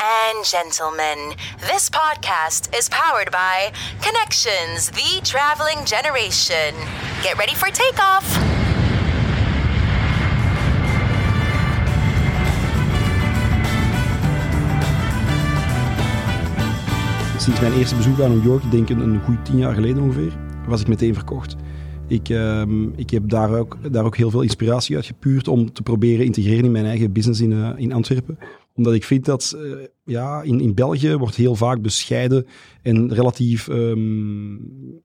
and gentlemen, this podcast is powered by Connections, the traveling generation. Get ready for takeoff. Sinds mijn eerste bezoek aan New York, ik denk een, goed tien jaar geleden ongeveer, was ik meteen verkocht. Ik, ehm, ik heb daar ook, daar ook heel veel inspiratie uit gepuurd om te proberen integreren in mijn eigen business in, eh, in Antwerpen. Omdat ik vind dat eh, ja, in, in België wordt heel vaak bescheiden en relatief ehm,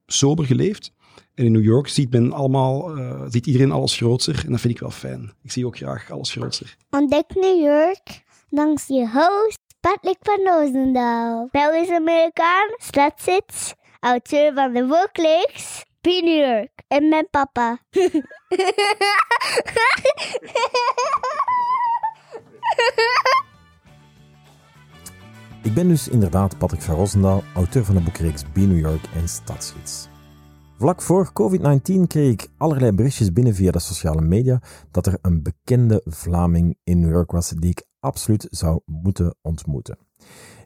sober geleefd. En in New York ziet men allemaal, eh, ziet iedereen alles grootser. En dat vind ik wel fijn. Ik zie ook graag alles grootser. Ontdek New York langs je host Patrick van Roosendaal. Belgisch-Amerikaan, stadszits, auteur van de Workleaks, P. New York en mijn papa. Ik ben dus inderdaad Patrick van Roosendaal, auteur van de boekreeks B New York en Stadsgids. Vlak voor COVID-19 kreeg ik allerlei berichtjes binnen via de sociale media dat er een bekende Vlaming in New York was die ik absoluut zou moeten ontmoeten.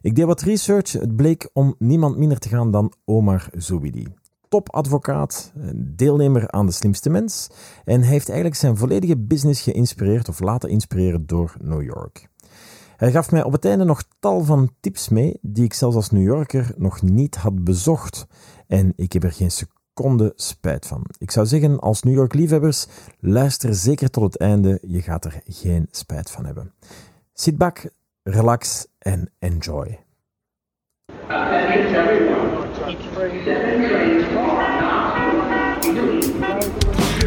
Ik deed wat research. Het bleek om niemand minder te gaan dan Omar Zouidi. Topadvocaat, deelnemer aan de slimste mens en hij heeft eigenlijk zijn volledige business geïnspireerd of laten inspireren door New York. Hij gaf mij op het einde nog tal van tips mee die ik zelfs als New Yorker nog niet had bezocht. En ik heb er geen seconde spijt van. Ik zou zeggen, als New York liefhebbers, luister zeker tot het einde. Je gaat er geen spijt van hebben. Sit back, relax en enjoy.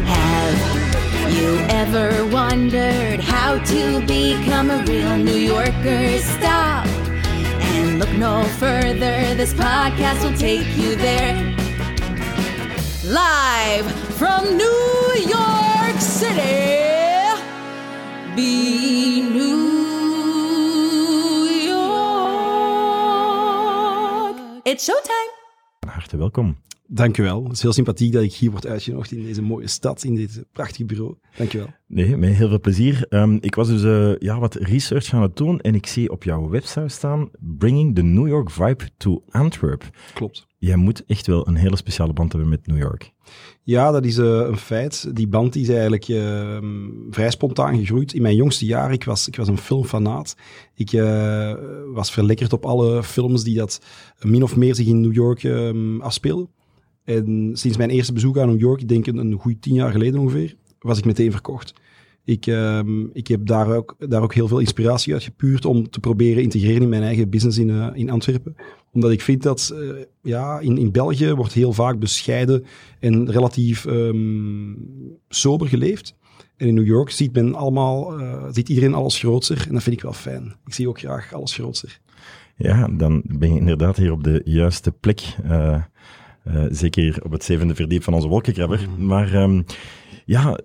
Have you ever wondered how to become a real New Yorker? Stop and look no further. This podcast will take you there. Live from New York City, be New York. It's showtime. Van harte welkom. Dank u wel. Het is heel sympathiek dat ik hier word uitgenodigd in deze mooie stad, in dit prachtige bureau. Dank u wel. Nee, met heel veel plezier. Ehm, ik was dus eh, ja, wat research aan het doen en ik zie op jouw website staan Bringing the New York Vibe to Antwerp. Klopt. Jij moet echt wel een hele speciale band hebben met New York. Ja, dat is eh, een feit. Die band is eigenlijk eh, vrij spontaan gegroeid. In mijn jongste jaren, ik was, ik was een filmfanaat. Ik was verlekkerd op alle films die dat min of meer zich in New York ehm, afspeelden. En sinds mijn eerste bezoek aan New York, ik denk een, een goed tien jaar geleden ongeveer, was ik meteen verkocht. Ik, ehm, ik heb daar ook, daar ook heel veel inspiratie uit gepuurd om te proberen integreren in mijn eigen business in, eh, in Antwerpen. Omdat ik vind dat eh, ja, in, in België wordt heel vaak bescheiden en relatief ehm, sober geleefd. En in New York ziet men allemaal, eh, ziet iedereen alles grootser. En dat vind ik wel fijn. Ik zie ook graag alles grootser. Ja, dan ben je inderdaad hier op de juiste plek. Eh, eh, zeker hier op het zevende verdiep van onze wolkenkrabber. Maar ehm, ja,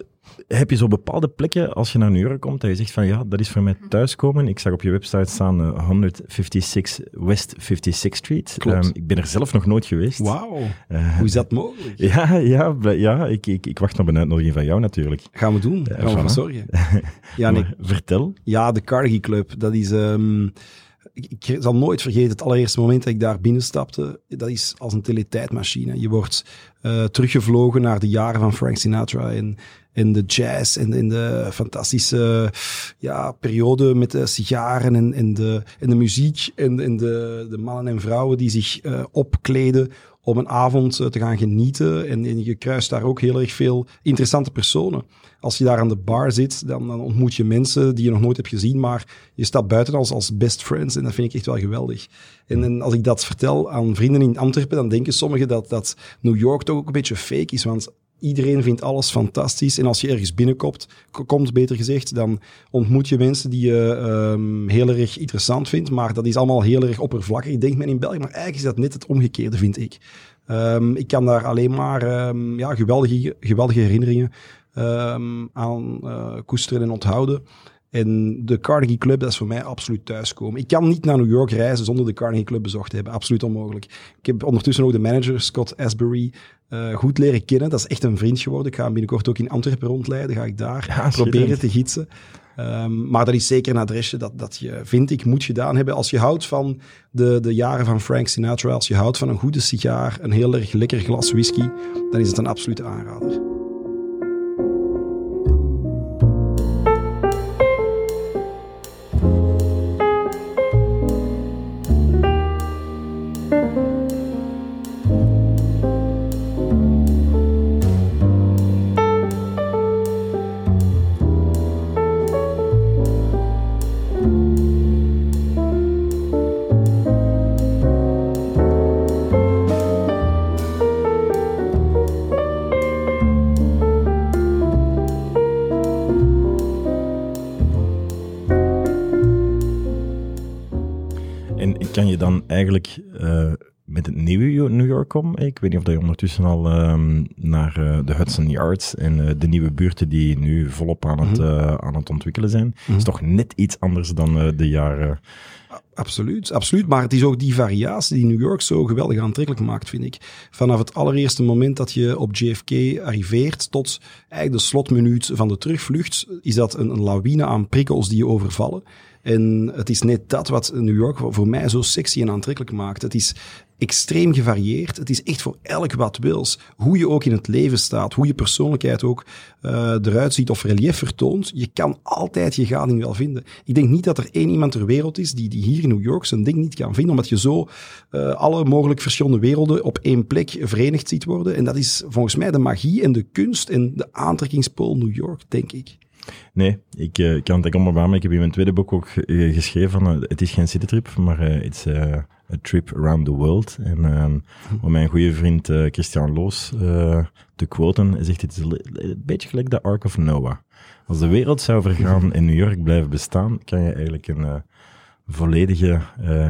heb je zo bepaalde plekken als je naar New York komt dat je zegt van ja, dat is voor mij thuiskomen. Ik zag op je website staan eh, 156 West 56th Street. Klopt. Ehm, ik ben er zelf nog nooit geweest. Wauw, Eh, hoe is dat mogelijk? Ja, ja, ja ik, ik, ik wacht nog op een uitnodiging van jou natuurlijk. Gaan we doen, gaan we zorgen. Ja, nee, vertel. Ja, de Carnegie Club. Dat is. ehm, ik, zal nooit vergeten het allereerste moment dat ik daar binnenstapte. Dat is als een teletijdmachine. Je wordt eh, teruggevlogen naar de jaren van Frank Sinatra en, en de jazz en, en de fantastische ja, periode met de sigaren en, en, de, en de muziek en, en de, de mannen en vrouwen die zich eh, opkleden om een avond eh, te gaan genieten. En, en je kruist daar ook heel erg veel interessante personen. Als je daar aan de bar zit, dan, dan ontmoet je mensen die je nog nooit hebt gezien, maar je staat buiten als, als best friends en dat vind ik echt wel geweldig. En, en als ik dat vertel aan vrienden in Antwerpen, dan denken sommigen dat, dat New York toch ook een beetje fake is, want iedereen vindt alles fantastisch. En als je ergens binnenkomt, komt beter gezegd, dan ontmoet je mensen die je ehm, heel erg interessant vindt, maar dat is allemaal heel erg oppervlakkig, denkt men in België. Maar eigenlijk is dat net het omgekeerde, vind ik. Ehm, ik kan daar alleen maar ehm, ja, geweldige, geweldige herinneringen aan eh, koesteren en onthouden. En de Carnegie Club, dat is voor mij absoluut thuiskomen. Ik kan niet naar New York reizen zonder de Carnegie Club bezocht te hebben. Absoluut onmogelijk. Ik heb ondertussen ook de manager, Scott Asbury, eh, goed leren kennen. Dat is echt een vriend geworden. Ik ga hem binnenkort ook in Antwerpen rondleiden. Ga ik daar Ja, proberen te gidsen. Ehm, maar dat is zeker een adresje dat, dat je, vind ik, moet gedaan hebben. Als je houdt van de, de jaren van Frank Sinatra, als je houdt van een goede sigaar, een heel erg lekker glas whisky, dan is het een absolute aanrader. Eigenlijk eh, met het nieuwe New York komen? Ik weet niet of je ondertussen al ehm, naar eh, de Hudson Yards en eh, de nieuwe buurten die nu volop aan het, eh, aan het ontwikkelen zijn. is toch net iets anders dan de jaren... Absoluut, absoluut. Maar het is ook die variatie die New York zo geweldig aantrekkelijk maakt, vind ik. Vanaf het allereerste moment dat je op JFK arriveert tot eigenlijk de slotminuut van de terugvlucht, is dat een, een lawine aan prikkels die je overvallen. En het is net dat wat New York voor- mij zo sexy en aantrekkelijk maakt. Het is extreem gevarieerd. Het is echt voor elk wat wils. Hoe je ook in het leven staat, hoe je persoonlijkheid ook eh, eruit ziet of relief vertoont. Je kan altijd je gading wel vinden. Ik denk niet dat er één iemand ter wereld is die, die hier in New York zijn ding niet kan vinden, omdat je zo eh, alle mogelijk verschillende werelden op één plek verenigd ziet worden. En dat is volgens mij de magie en de kunst en de aantrekkingspool New York, denk ik. Nee, ik eh, kan het maar beamen. Ik heb in mijn tweede boek ook geschreven van, eh, het is geen citytrip, maar het is eh, a trip around the world. En ehm, om mijn goede vriend Christian Loos te quoten, hij zegt, het is een beetje gelijk de Ark of Noah. Als de wereld zou vergaan en New York blijven bestaan, kan je eigenlijk een volledige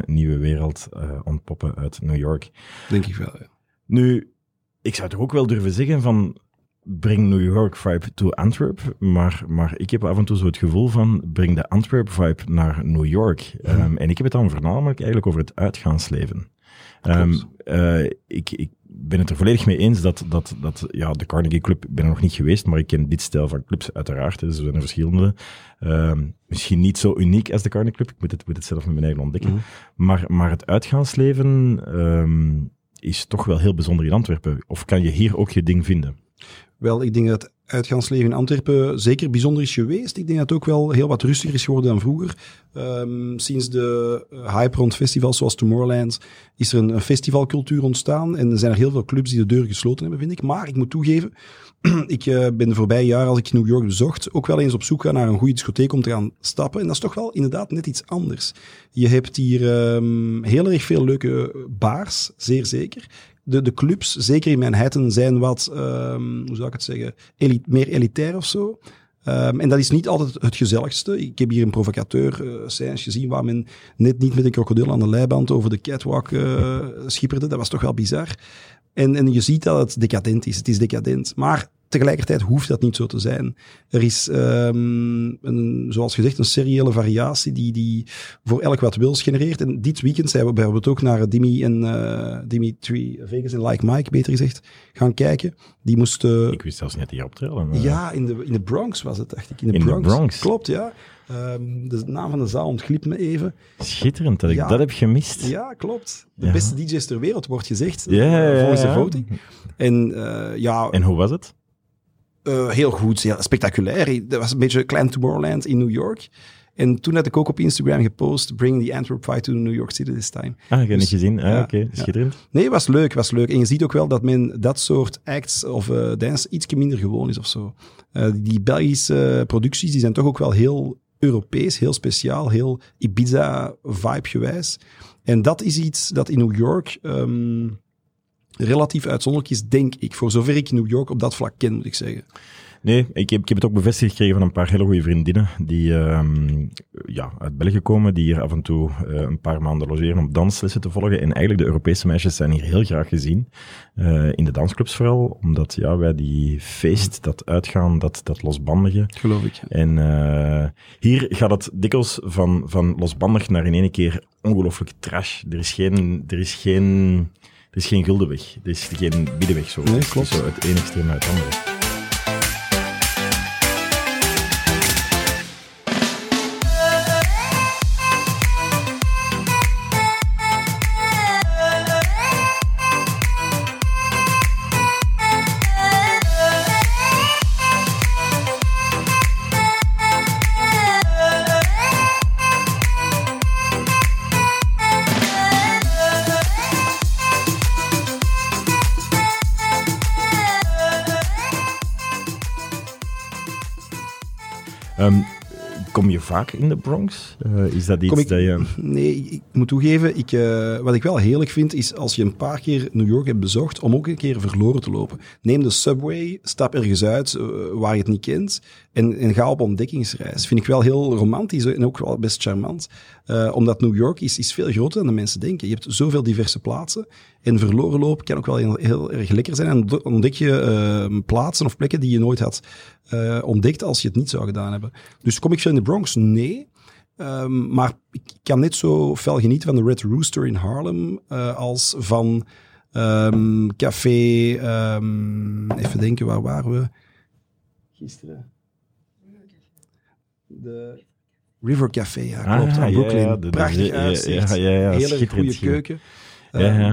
nieuwe wereld eh, ontpoppen uit New York. Denk ik wel. ja. Nu, ik zou toch ook wel durven zeggen van breng New York vibe to Antwerp, maar, maar ik heb af en toe zo het gevoel van breng de Antwerp vibe naar New York. Ehm, en ik heb het dan voornamelijk eigenlijk over het uitgaansleven. Ehm, eh, ik, ik ben het er volledig mee eens dat, dat, dat ja, de Carnegie Club, ik ben er nog niet geweest, maar ik ken dit stijl van clubs uiteraard. Dus er zijn er verschillende. Ehm, misschien niet zo uniek als de Carnegie Club, ik moet het, moet het zelf met mijn eigen ontdekken. Mhm. maar, maar het uitgaansleven is toch wel heel bijzonder in Antwerpen. Of kan je hier ook je ding vinden? Wel, ik denk dat het uitgaansleven in Antwerpen zeker bijzonder is geweest. Ik denk dat het ook wel heel wat rustiger is geworden dan vroeger. Ehm, sinds de eh, hype rond festivals zoals Tomorrowland is er een, een festivalcultuur ontstaan. En er zijn er heel veel clubs die de deur gesloten hebben, vind ik. Maar ik moet toegeven, ik eh, ben de voorbije jaren, als ik New York bezocht, ook wel eens op zoek gaan naar een goede discotheek om te gaan stappen. En dat is toch wel inderdaad net iets anders. Je hebt hier ehm, heel erg veel leuke bars, zeer zeker. De, de clubs, zeker in Manhattan, zijn wat, ehm, hoe zou ik het zeggen, meer elitair of zo. Ehm, en dat is niet altijd het gezelligste. Ik heb hier een provocateur uh, gezien waar men net niet met een krokodil aan de leiband over de catwalk eh, schipperde. Dat was toch wel bizar. En, en je ziet dat het decadent is. Het is decadent. Maar tegelijkertijd hoeft dat niet zo te zijn. Er is, ehm, een, zoals gezegd, een seriële variatie die, die voor elk wat wils genereert. En dit weekend zijn we bijvoorbeeld ook naar Dimi en uh, Dimitri Vegas en Like Mike, beter gezegd, gaan kijken. Die moesten... Ik wist zelfs niet dat die optreden. maar- Ja, in de, in de Bronx was het, dacht ik. In de, In de. Bronx. Klopt, ja. Ehm, de naam van de zaal ontglipt me even. Schitterend dat ik Ja. dat heb gemist. Ja, klopt. De Ja. beste DJ's ter wereld, wordt gezegd. Ja, ja, ja, volgens de ja. voting. En uh, ja, En hoe was het? uh, heel goed, heel spectaculair. Dat was een beetje klein Tomorrowland in New York. En toen had ik ook op Instagram gepost, bring the Antwerp fight to New York City this time. Ah, ik heb Dus- niet gezien. Ah, ja, oké. ja. Schitterend. Nee, was leuk, was leuk. En je ziet ook wel dat men dat soort acts of uh, dance iets minder gewoon is of zo. Uh, die Belgische producties, die zijn toch ook wel heel Europees, heel speciaal, heel Ibiza-vibe gewijs. En dat is iets dat in New York um, relatief uitzonderlijk is, denk ik. Voor zover ik New York op dat vlak ken, moet ik zeggen. Nee, ik heb, ik heb het ook bevestigd gekregen van een paar hele goede vriendinnen die um, ja, uit België komen, die hier af en toe uh, een paar maanden logeren om danslessen te volgen. En eigenlijk de Europese meisjes zijn hier heel graag gezien, uh, in de dansclubs vooral, omdat ja, wij die feest, dat uitgaan, dat, dat losbandige. Geloof ik. En uh, hier gaat het dikwijls van, van losbandig naar in één keer ongelooflijk trash. Er is geen... Er is geen er is geen gulden weg. Er is geen middenweg zo. Nee, klopt. Zo het ene extreem uit het andere. Um. Kom je vaak in de Bronx? Eh, is dat iets ik- dat je... Nee, ik, moet toegeven, ik, eh, wat ik wel heerlijk vind, is als je een paar keer New York hebt bezocht, om ook een keer verloren te lopen. Neem de subway, stap ergens uit eh, waar je het niet kent en, en ga op ontdekkingsreis. Vind ik wel heel romantisch en ook wel best charmant. Eh, omdat New York is, is veel groter dan de mensen denken. Je hebt zoveel diverse plaatsen. En verloren lopen kan ook wel heel, heel erg lekker zijn. En ontdek je plaatsen of plekken die je nooit had eh, ontdekt als je het niet zou gedaan hebben. Dus kom ik veel in de Bronx? Nee. Ehm, maar ik kan net zo fel genieten van de Red Rooster in Harlem eh, als van ehm, café. ehm, even denken, waar waren we? Gisteren. De River Café, ja, klopt. Ah, aan ja, Brooklyn. ja, de- de- Prachtig uitzicht. ja, ja, ja, Hele goede keuken.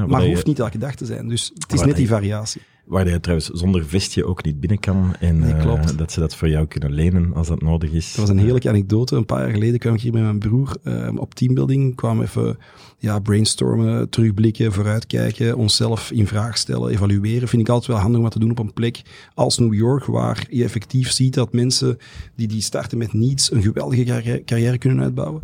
Maar hoeft niet elke dag te zijn. Dus het is net die variatie. Waar je trouwens zonder vestje ook niet binnen kan. En Nee, eh, dat ze dat voor jou kunnen lenen als dat nodig is. Dat was een heerlijke anekdote. Een paar jaar geleden kwam ik hier met mijn broer eh, op teambuilding. Kwamen we even ja, brainstormen, terugblikken, vooruitkijken, onszelf in vraag stellen, evalueren. Vind ik altijd wel handig om wat te doen op een plek als New York, waar je effectief ziet dat mensen die, die starten met niets een geweldige carrière kunnen uitbouwen.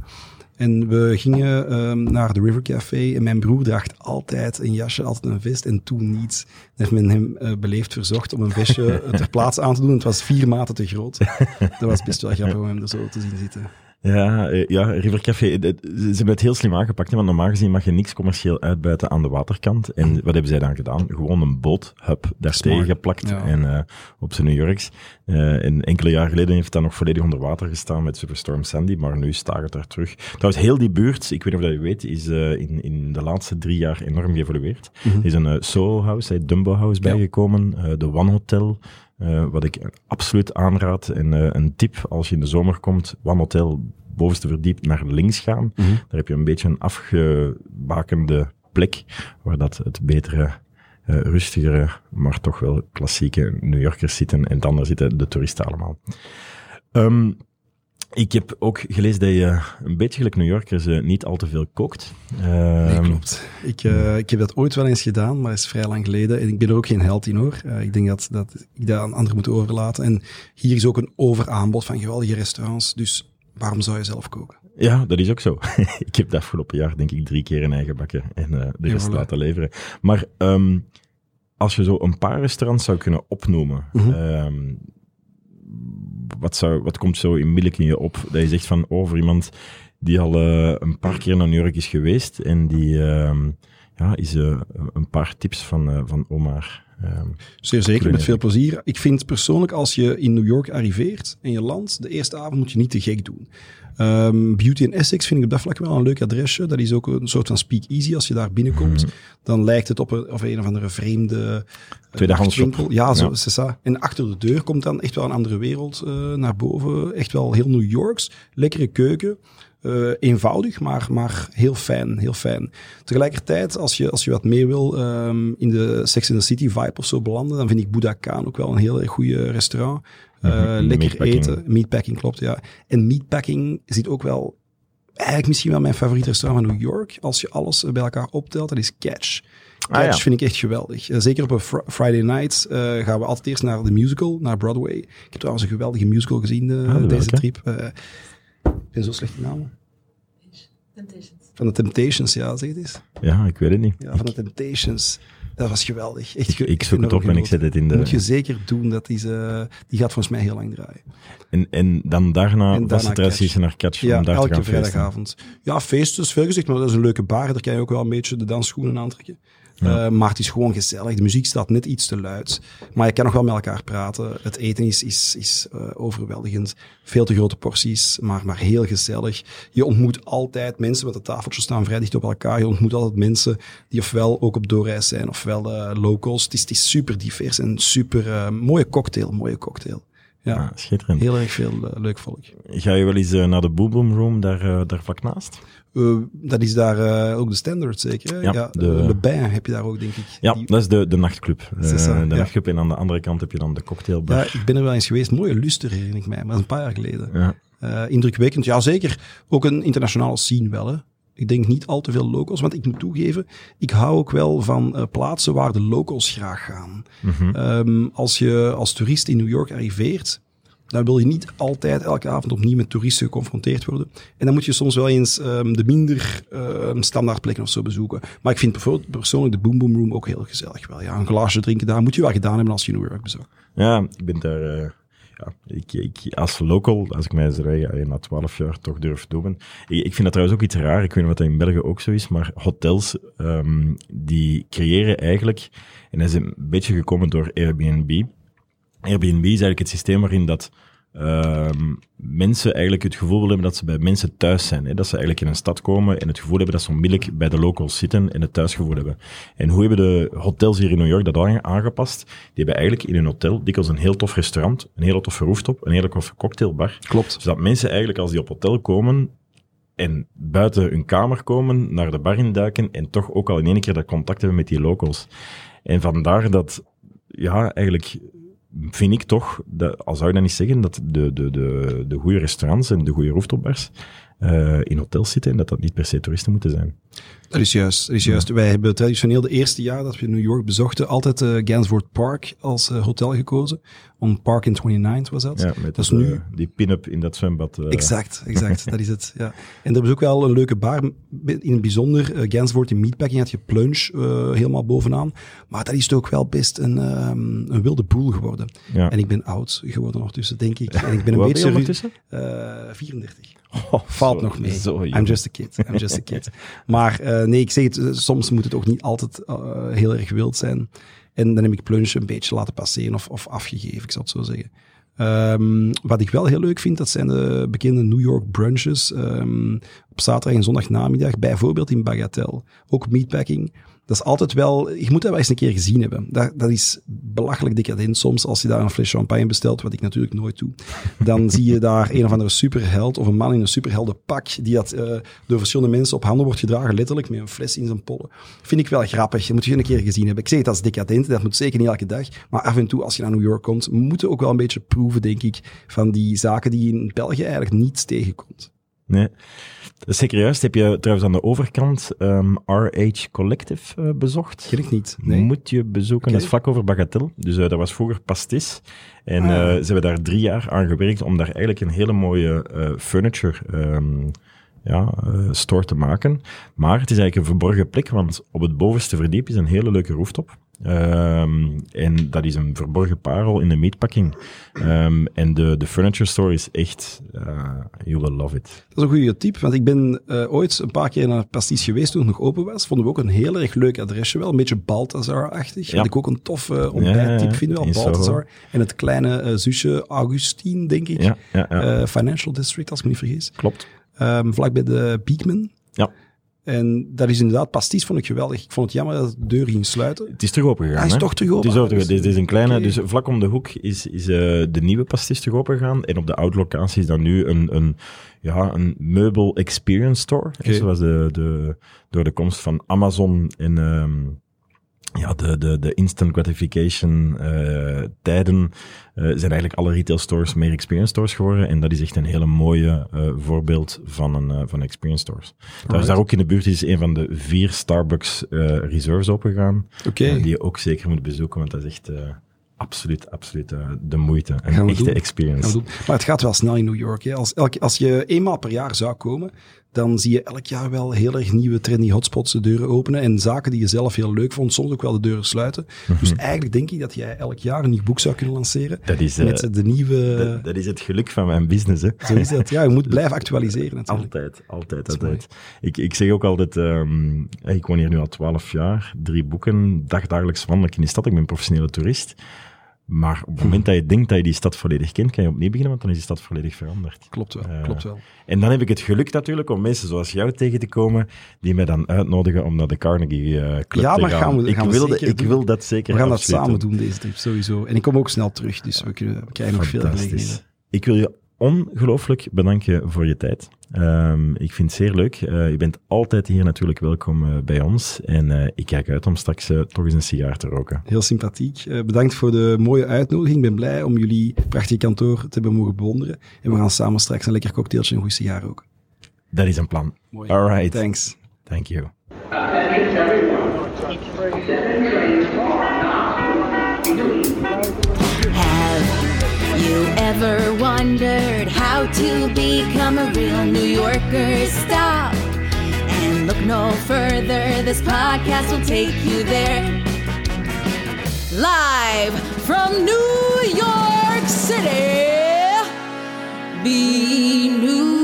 En we gingen ehm, naar de River Café en mijn broer draagt altijd een jasje, altijd een vest en toen niets. Dan heeft men hem eh, beleefd verzocht om een vestje ter plaatse aan te doen. Het was vier maten te groot. Dat was best wel grappig om hem er zo te zien zitten. Ja, eh, ja River Café, eh, eh, ze hebben het heel slim aangepakt. hè, Want normaal gezien mag je niks commercieel uitbuiten aan de waterkant. En wat hebben zij dan gedaan? Gewoon een boothub daar Smart. tegen geplakt. Ja. En op zijn New Yorks. En enkele jaar geleden heeft dat nog volledig onder water gestaan met Superstorm Sandy. Maar nu staat het daar terug. Trouwens, heel die buurt, ik weet niet of dat je weet, is in, in de laatste drie jaar enorm geëvolueerd. Er is een Soho House, Dumbo House bijgekomen. de One Hotel. Eh, wat ik absoluut aanraad. En eh, een tip, als je in de zomer komt, One Hotel bovenste verdiep naar links gaan. Daar heb je een beetje een afgebakende plek, waar dat het betere, eh, rustigere, maar toch wel klassieke New Yorkers zitten. En dan daar zitten de toeristen allemaal. Ehm, ik heb ook gelezen dat je een beetje gelijk New Yorkers eh, niet al te veel kookt. Nee, Ehm, klopt. Ik, eh, ik heb dat ooit wel eens gedaan, maar dat is vrij lang geleden. En ik ben er ook geen held in hoor. Eh, ik denk dat, dat ik dat aan anderen moet overlaten. En hier is ook een overaanbod van geweldige restaurants. Dus waarom zou je zelf koken? Ja, dat is ook zo. ik heb de afgelopen jaar denk ik drie keer een eigen bakken en de rest voilà. laten leveren. Maar ehm, als je zo een paar restaurants zou kunnen opnoemen, Mhm. ehm, wat, zou, wat komt zo onmiddellijk in je op dat je zegt van over iemand die al eh, een paar keer naar New York is geweest en die ehm, ja, is eh, een paar tips van, eh, van Omar. Ehm, Zeer zeker, met veel plezier. Ik vind persoonlijk, als je in New York arriveert en je landt, de eerste avond moet je niet te gek doen. Ehm, Beauty in Essex vind ik op dat vlak wel een leuk adresje. Dat is ook een soort van speakeasy. Als je daar binnenkomt, Mhm. dan lijkt het op een, of een of andere vreemde eh, Tweedehands nachtwinkel. Ja, zo is het. En achter de deur komt dan echt wel een andere wereld eh, naar boven. Echt wel heel New Yorks. Lekkere keuken. Eh, eenvoudig, maar, maar heel fijn, heel fijn. Tegelijkertijd, als je, als je wat meer wil ehm, in de Sex and the City vibe of zo belanden, dan vind ik Budakan ook wel een heel erg goede restaurant. Eh, Mhm, lekker meatpacking. eten. Meatpacking, klopt, ja. En meatpacking zit ook wel, eigenlijk misschien wel mijn favoriete restaurant van New York. Als je alles bij elkaar optelt, dat is Catch. Catch Ah, ja. vind ik echt geweldig. Eh, Zeker op een fr- Friday night gaan we altijd eerst naar de musical, naar Broadway. Ik heb trouwens een geweldige musical gezien Ah, de deze welke? trip. Ik ben zo slecht in namen. Van de Temptations, ja, zeg het eens. ja, ik weet het niet. Ja, van de Temptations. Dat was geweldig. Echt, ge- Ik zoek het op en ik zet het in de... Moet je zeker doen. Dat is, eh, die gaat volgens mij heel lang draaien. En, en dan daarna, En was het naar Catch Ja, om daar te elke gaan feesten. vrijdagavond. Ja, feesten is veel gezegd, maar dat is een leuke bar. Daar kan je ook wel een beetje de dansschoenen aantrekken. Eh, maar het is gewoon gezellig. De muziek staat net iets te luid. Maar je kan nog wel met elkaar praten. Het eten is, is, is eh, overweldigend. Veel te grote porties, maar, maar heel gezellig. Je ontmoet altijd mensen, want de tafeltjes staan vrij dicht op elkaar. Je ontmoet altijd mensen die ofwel ook op doorreis zijn, ofwel eh, locals. Het is, het is super divers en super mooie cocktail. Mooie cocktail. Ja, Ah, schitterend. heel erg veel eh, leuk volk. Ga je wel eens eh, naar de Boom Boom Room daar, eh, daar vlak naast? Dat is daar ook de standaard zeker. Ja, Ja, de- de Le Bain heb je daar ook, denk ik. Ja, Die- dat is de, de nachtclub. Ça, de ja. nachtclub en aan de andere kant heb je dan de cocktailbar. ja, ik ben er wel eens geweest. Mooie luster herinner ik mij, maar dat is een paar jaar geleden. Ja. Indrukwekkend, ja zeker. Ook een internationale scene wel. Hè. Ik denk niet al te veel locals, want ik moet toegeven, ik hou ook wel van eh, plaatsen waar de locals graag gaan. Mhm. Ehm, als je als toerist in New York arriveert, Dan wil je niet altijd elke avond opnieuw met toeristen geconfronteerd worden. En dan moet je soms wel eens ehm, de minder ehm, standaard plekken of zo bezoeken. Maar ik vind bijvoorbeeld persoonlijk de Boom Boom Room ook heel gezellig. Wel, ja, een glaasje drinken daar moet je wel gedaan hebben als je New York bezoekt. Ja, ik ben daar... eh, ja, ik, ik, als local, als ik mij eh, na twaalf jaar toch durf doen. Ik, ik vind dat trouwens ook iets raar. Ik weet niet wat dat in België ook zo is, maar hotels, ehm, die creëren eigenlijk, en dat is een beetje gekomen door Airbnb. Airbnb is eigenlijk het systeem waarin dat ehm, mensen eigenlijk het gevoel willen hebben dat ze bij mensen thuis zijn. Hè? Dat ze eigenlijk in een stad komen en het gevoel hebben dat ze onmiddellijk bij de locals zitten en het thuisgevoel hebben. En hoe hebben de hotels hier in New York dat aange- aangepast? Die hebben eigenlijk in een hotel dikwijls een heel tof restaurant, een hele toffe rooftop, een hele toffe cocktailbar. Klopt. Zodat mensen eigenlijk als die op hotel komen en buiten hun kamer komen, naar de bar induiken en toch ook al in één keer dat contact hebben met die locals. En vandaar dat, ja, eigenlijk vind ik toch, dat, al zou je dat niet zeggen, dat de, de, de, de goede restaurants en de goede rooftopbars eh, in hotels zitten en dat dat niet per se toeristen moeten zijn. Dat is juist. Dat is juist. Wij hebben traditioneel de eerste jaar dat we New York bezochten altijd Gansevoort Park als eh, hotel gekozen. Om Park in 29 was dat. Ja, met dat is nu... eh, die pin-up in dat zwembad. eh, Exact, exact. dat is het. Ja. En er was ook wel een leuke bar. In het bijzonder, uh, Gansvoort in Meatpacking had je Plunge eh, helemaal bovenaan. Maar dat is toch ook wel best een, ehm, een wilde boel geworden. Ja. En ik ben oud geworden ondertussen, denk ik. En ik ben een beetje... ondertussen? Eh, 34. Oh, Valt zo- nog mee. Zo. I'm just a kid. I'm just a kid. maar eh, nee, ik zeg het, eh, soms moet het ook niet altijd eh, heel erg wild zijn. En dan heb ik Plunge een beetje laten passeren of, of afgegeven, ik zal het zo zeggen. Ehm, wat ik wel heel leuk vind, dat zijn de bekende New York brunches ehm, op zaterdag en zondag namiddag, bijvoorbeeld in Bagatelle. Ook meatpacking. Dat is altijd wel, je moet dat wel eens een keer gezien hebben. Dat, dat is belachelijk decadent soms als je daar een fles champagne bestelt, wat ik natuurlijk nooit doe. Dan zie je daar een of andere superheld of een man in een superheldenpak die dat eh, door verschillende mensen op handen wordt gedragen, letterlijk met een fles in zijn pollen. Vind ik wel grappig. Dat moet je een keer gezien hebben. Ik zeg het als decadent, dat moet zeker niet elke dag. Maar af en toe als je naar New York komt, moet je ook wel een beetje proeven, denk ik, van die zaken die je in België eigenlijk niet tegenkomt. Nee, zeker juist. Heb je trouwens aan de overkant ehm, RH Collective eh, bezocht? Ik niet. Nee. Moet je bezoeken. Dat is vlak over Bagatelle. Dus eh, dat was vroeger Pastis. En Ah. eh, ze hebben daar drie jaar aan gewerkt om daar eigenlijk een hele mooie furniture ehm, ja, store te maken. Maar het is eigenlijk een verborgen plek, want op het bovenste verdiep is een hele leuke rooftop. Ehm, en dat is een verborgen parel in de meatpacking. Ehm, en de, de furniture store is echt, uh, you will love it. Dat is een goede tip, want ik ben uh, ooit een paar keer naar Pastis geweest toen het nog open was. Vonden we ook een heel erg leuk adresje wel, een beetje Balthazar-achtig. Ja. Had ik ook een tof uh, ontbijttip, Ja, vinden wel. Balthazar. En het kleine uh, zusje Augustine, denk ik. Ja, Financial District, als ik me niet vergis. Klopt. Um, vlak bij de Beekman. Ja. En dat is inderdaad, pastis vond ik geweldig. Ik vond het jammer dat de deur ging sluiten. Het is terug open gegaan. Hij is hè? toch terug open. Het is, open, dit is een kleine, dus vlak om de hoek is, is uh, de nieuwe pastis terug open gegaan. En op de oude locatie is dan nu een, een, ja, een meubel experience store. Zoals de, de, door de komst van Amazon en um, ja, de, de, de instant gratification uh, tijden uh, zijn eigenlijk alle retail stores meer experience stores geworden. En dat is echt een hele mooie uh, voorbeeld van een, van experience stores. Trouwens, daar ook in de buurt is een van de vier Starbucks reserves opengegaan. Die je ook zeker moet bezoeken, want dat is echt absoluut, absoluut de moeite. Een echte doen. experience. Maar het gaat wel snel in New York. Hè. Als, als je eenmaal per jaar zou komen, dan zie je elk jaar wel heel erg nieuwe trendy hotspots de deuren openen. En zaken die je zelf heel leuk vond, soms ook wel de deuren sluiten. Dus eigenlijk denk ik dat jij elk jaar een nieuw boek zou kunnen lanceren. Mhm. Dat is, uh, met de nieuwe... dat, dat, is het geluk van mijn business. Hè. Zo is dat. Ja, je moet blijven actualiseren natuurlijk. Altijd, altijd, altijd. Ik, ik zeg ook altijd, um, ik woon hier nu al twaalf jaar, drie boeken, dagdagelijks wandel ik in de stad, ik ben professionele toerist. Maar op het moment dat je denkt dat je die stad volledig kent, kan je opnieuw beginnen, want dan is die stad volledig veranderd. Klopt wel, Uh, klopt wel. En dan heb ik het geluk natuurlijk om mensen zoals jou tegen te komen, die mij dan uitnodigen om naar de Carnegie uh, Club ja, te maar gaan. gaan we, ik, gaan we wilde, zeker ik doen. wil dat zeker We gaan dat samen doen, deze trip, sowieso. En ik kom ook snel terug, dus we, kunnen, we krijgen nog veel gelegenheden. Ik wil je ongelooflijk bedanken voor je tijd. Um, ik vind het zeer leuk. Uh, je bent altijd hier natuurlijk welkom uh, bij ons. En uh, ik kijk uit om straks toch eens een sigaar te roken. Heel sympathiek. Eh, bedankt voor de mooie uitnodiging. Ik ben blij om jullie prachtige kantoor te hebben mogen bewonderen. En we gaan samen straks een lekker cocktailtje en een goed sigaar roken. Dat is een plan. Mooi. All right. Thanks. Thank you. Have you ever wondered how to become a real New Yorker, stop and look no further. This podcast will take you there. Live from New York City, be New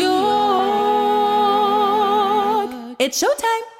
York. It's showtime.